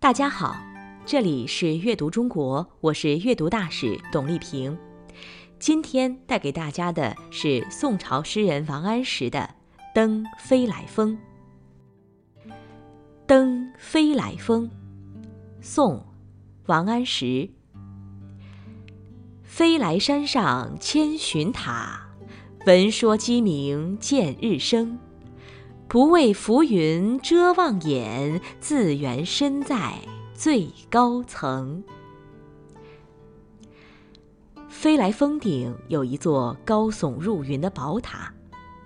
大家好，这里是阅读中国，我是阅读大使董丽萍。今天带给大家的是宋朝诗人王安石的《登飞来峰》。《登飞来峰》，宋·王安石。飞来山上千寻塔，闻说鸡鸣见日升。不畏浮云遮望眼，自缘身在最高层。飞来峰顶有一座高耸入云的宝塔，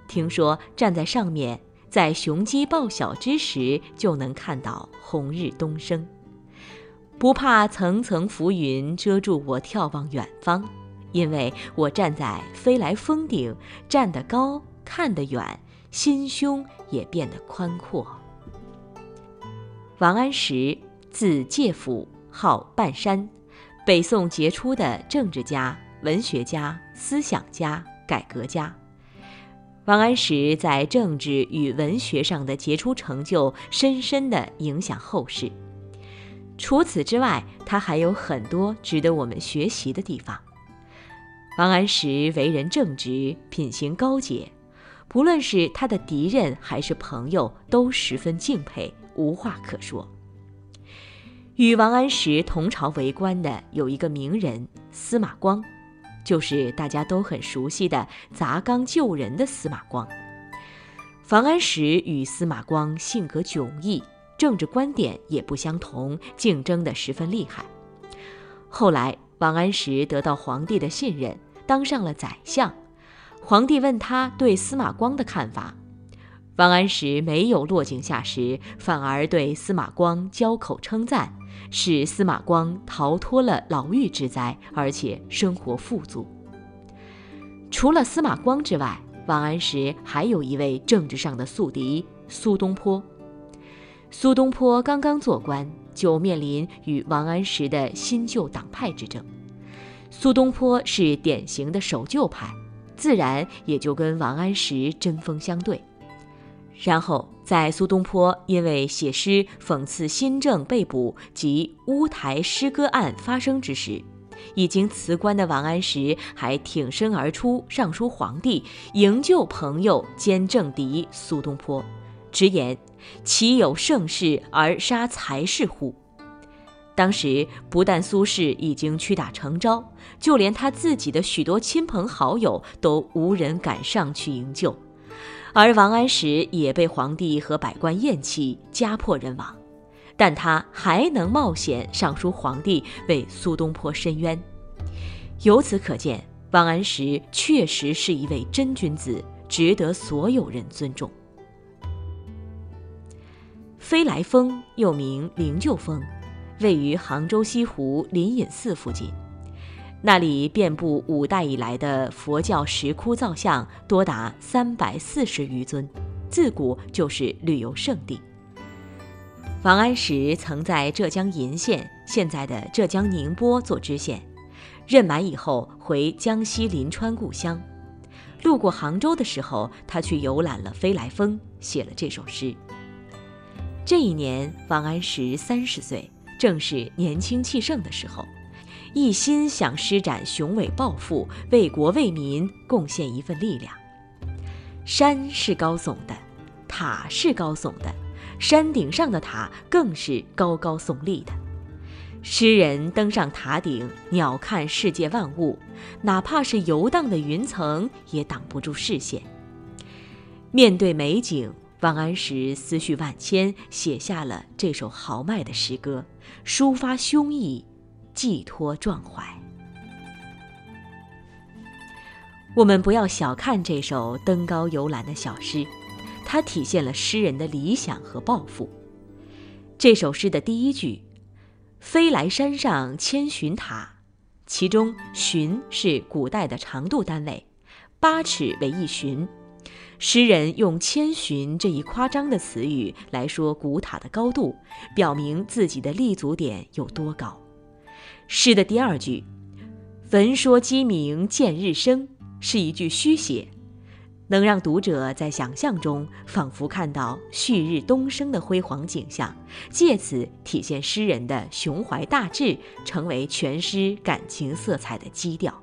听说站在上面，在雄鸡报晓之时就能看到红日东升，不怕层层浮云遮住我眺望远方，因为我站在飞来峰顶，站得高，看得远。心胸也变得宽阔。王安石，字介甫，号半山，北宋杰出的政治家、文学家、思想家、改革家。王安石在政治与文学上的杰出成就，深深地影响后世。除此之外，他还有很多值得我们学习的地方。王安石为人正直，品行高洁。不论是他的敌人还是朋友，都十分敬佩，无话可说。与王安石同朝为官的有一个名人司马光，就是大家都很熟悉的砸缸救人的司马光。王安石与司马光性格迥异，政治观点也不相同，竞争得十分厉害。后来，王安石得到皇帝的信任，当上了宰相。皇帝问他对司马光的看法，王安石没有落井下石，反而对司马光交口称赞，使司马光逃脱了牢狱之灾，而且生活富足。除了司马光之外，王安石还有一位政治上的宿敌苏东坡。苏东坡刚刚做官，就面临与王安石的新旧党派之争。苏东坡是典型的守旧派。自然也就跟王安石针锋相对。然后，在苏东坡因为写诗讽刺新政被捕及乌台诗歌案发生之时，已经辞官的王安石还挺身而出，上书皇帝，营救朋友兼政敌苏东坡，直言：“岂有盛世而杀才士乎？”当时不但苏轼已经屈打成招，就连他自己的许多亲朋好友都无人敢上去营救，而王安石也被皇帝和百官厌弃，家破人亡，但他还能冒险上书皇帝为苏东坡申冤。由此可见，王安石确实是一位真君子，值得所有人尊重。飞来峰又名灵鹫峰。位于杭州西湖灵隐寺附近，那里遍布五代以来的佛教石窟造像多达三百四十余尊，自古就是旅游胜地。王安石曾在浙江鄞县（现在的浙江宁波）做知县，任满以后回江西临川故乡。路过杭州的时候，他去游览了飞来峰，写了这首诗。这一年，王安石三十岁。正是年轻气盛的时候，一心想施展雄伟抱负，为国为民贡献一份力量。山是高耸的，塔是高耸的，山顶上的塔更是高高耸立的。诗人登上塔顶，鸟瞰世界万物，哪怕是游荡的云层也挡不住视线。面对美景。王安石思绪万千，写下了这首豪迈的诗歌，抒发胸臆，寄托壮怀。我们不要小看这首登高游览的小诗，它体现了诗人的理想和抱负。这首诗的第一句“飞来山上千寻塔”，其中“寻”是古代的长度单位，八尺为一寻。诗人用“千寻”这一夸张的词语来说古塔的高度，表明自己的立足点有多高。诗的第二句“闻说鸡鸣见日升”是一句虚写，能让读者在想象中仿佛看到旭日东升的辉煌景象，借此体现诗人的雄怀大志，成为全诗感情色彩的基调。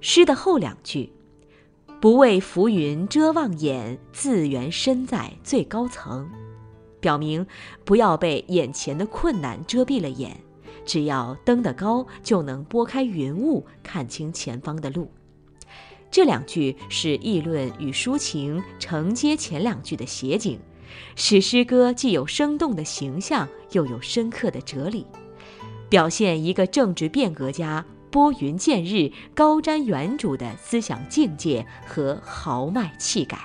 诗的后两句，“不畏浮云遮望眼，自缘身在最高层”，表明不要被眼前的困难遮蔽了眼，只要登得高，就能拨开云雾，看清前方的路。这两句是议论与抒情承接前两句的写景，使诗歌既有生动的形象，又有深刻的哲理，表现一个政治变革家拨云见日、高瞻远瞩的思想境界和豪迈气概。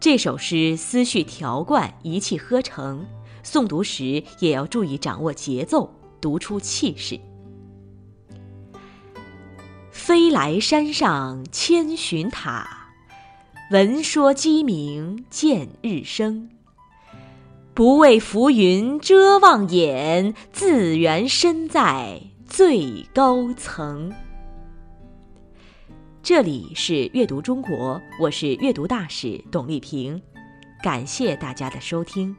这首诗思绪条贯，一气呵成，诵读时也要注意掌握节奏，读出气势。飞来山上千寻塔，闻说鸡鸣见日升。不畏浮云遮望眼，自缘身在最高层。这里是阅读中国，我是阅读大使董丽萍，感谢大家的收听。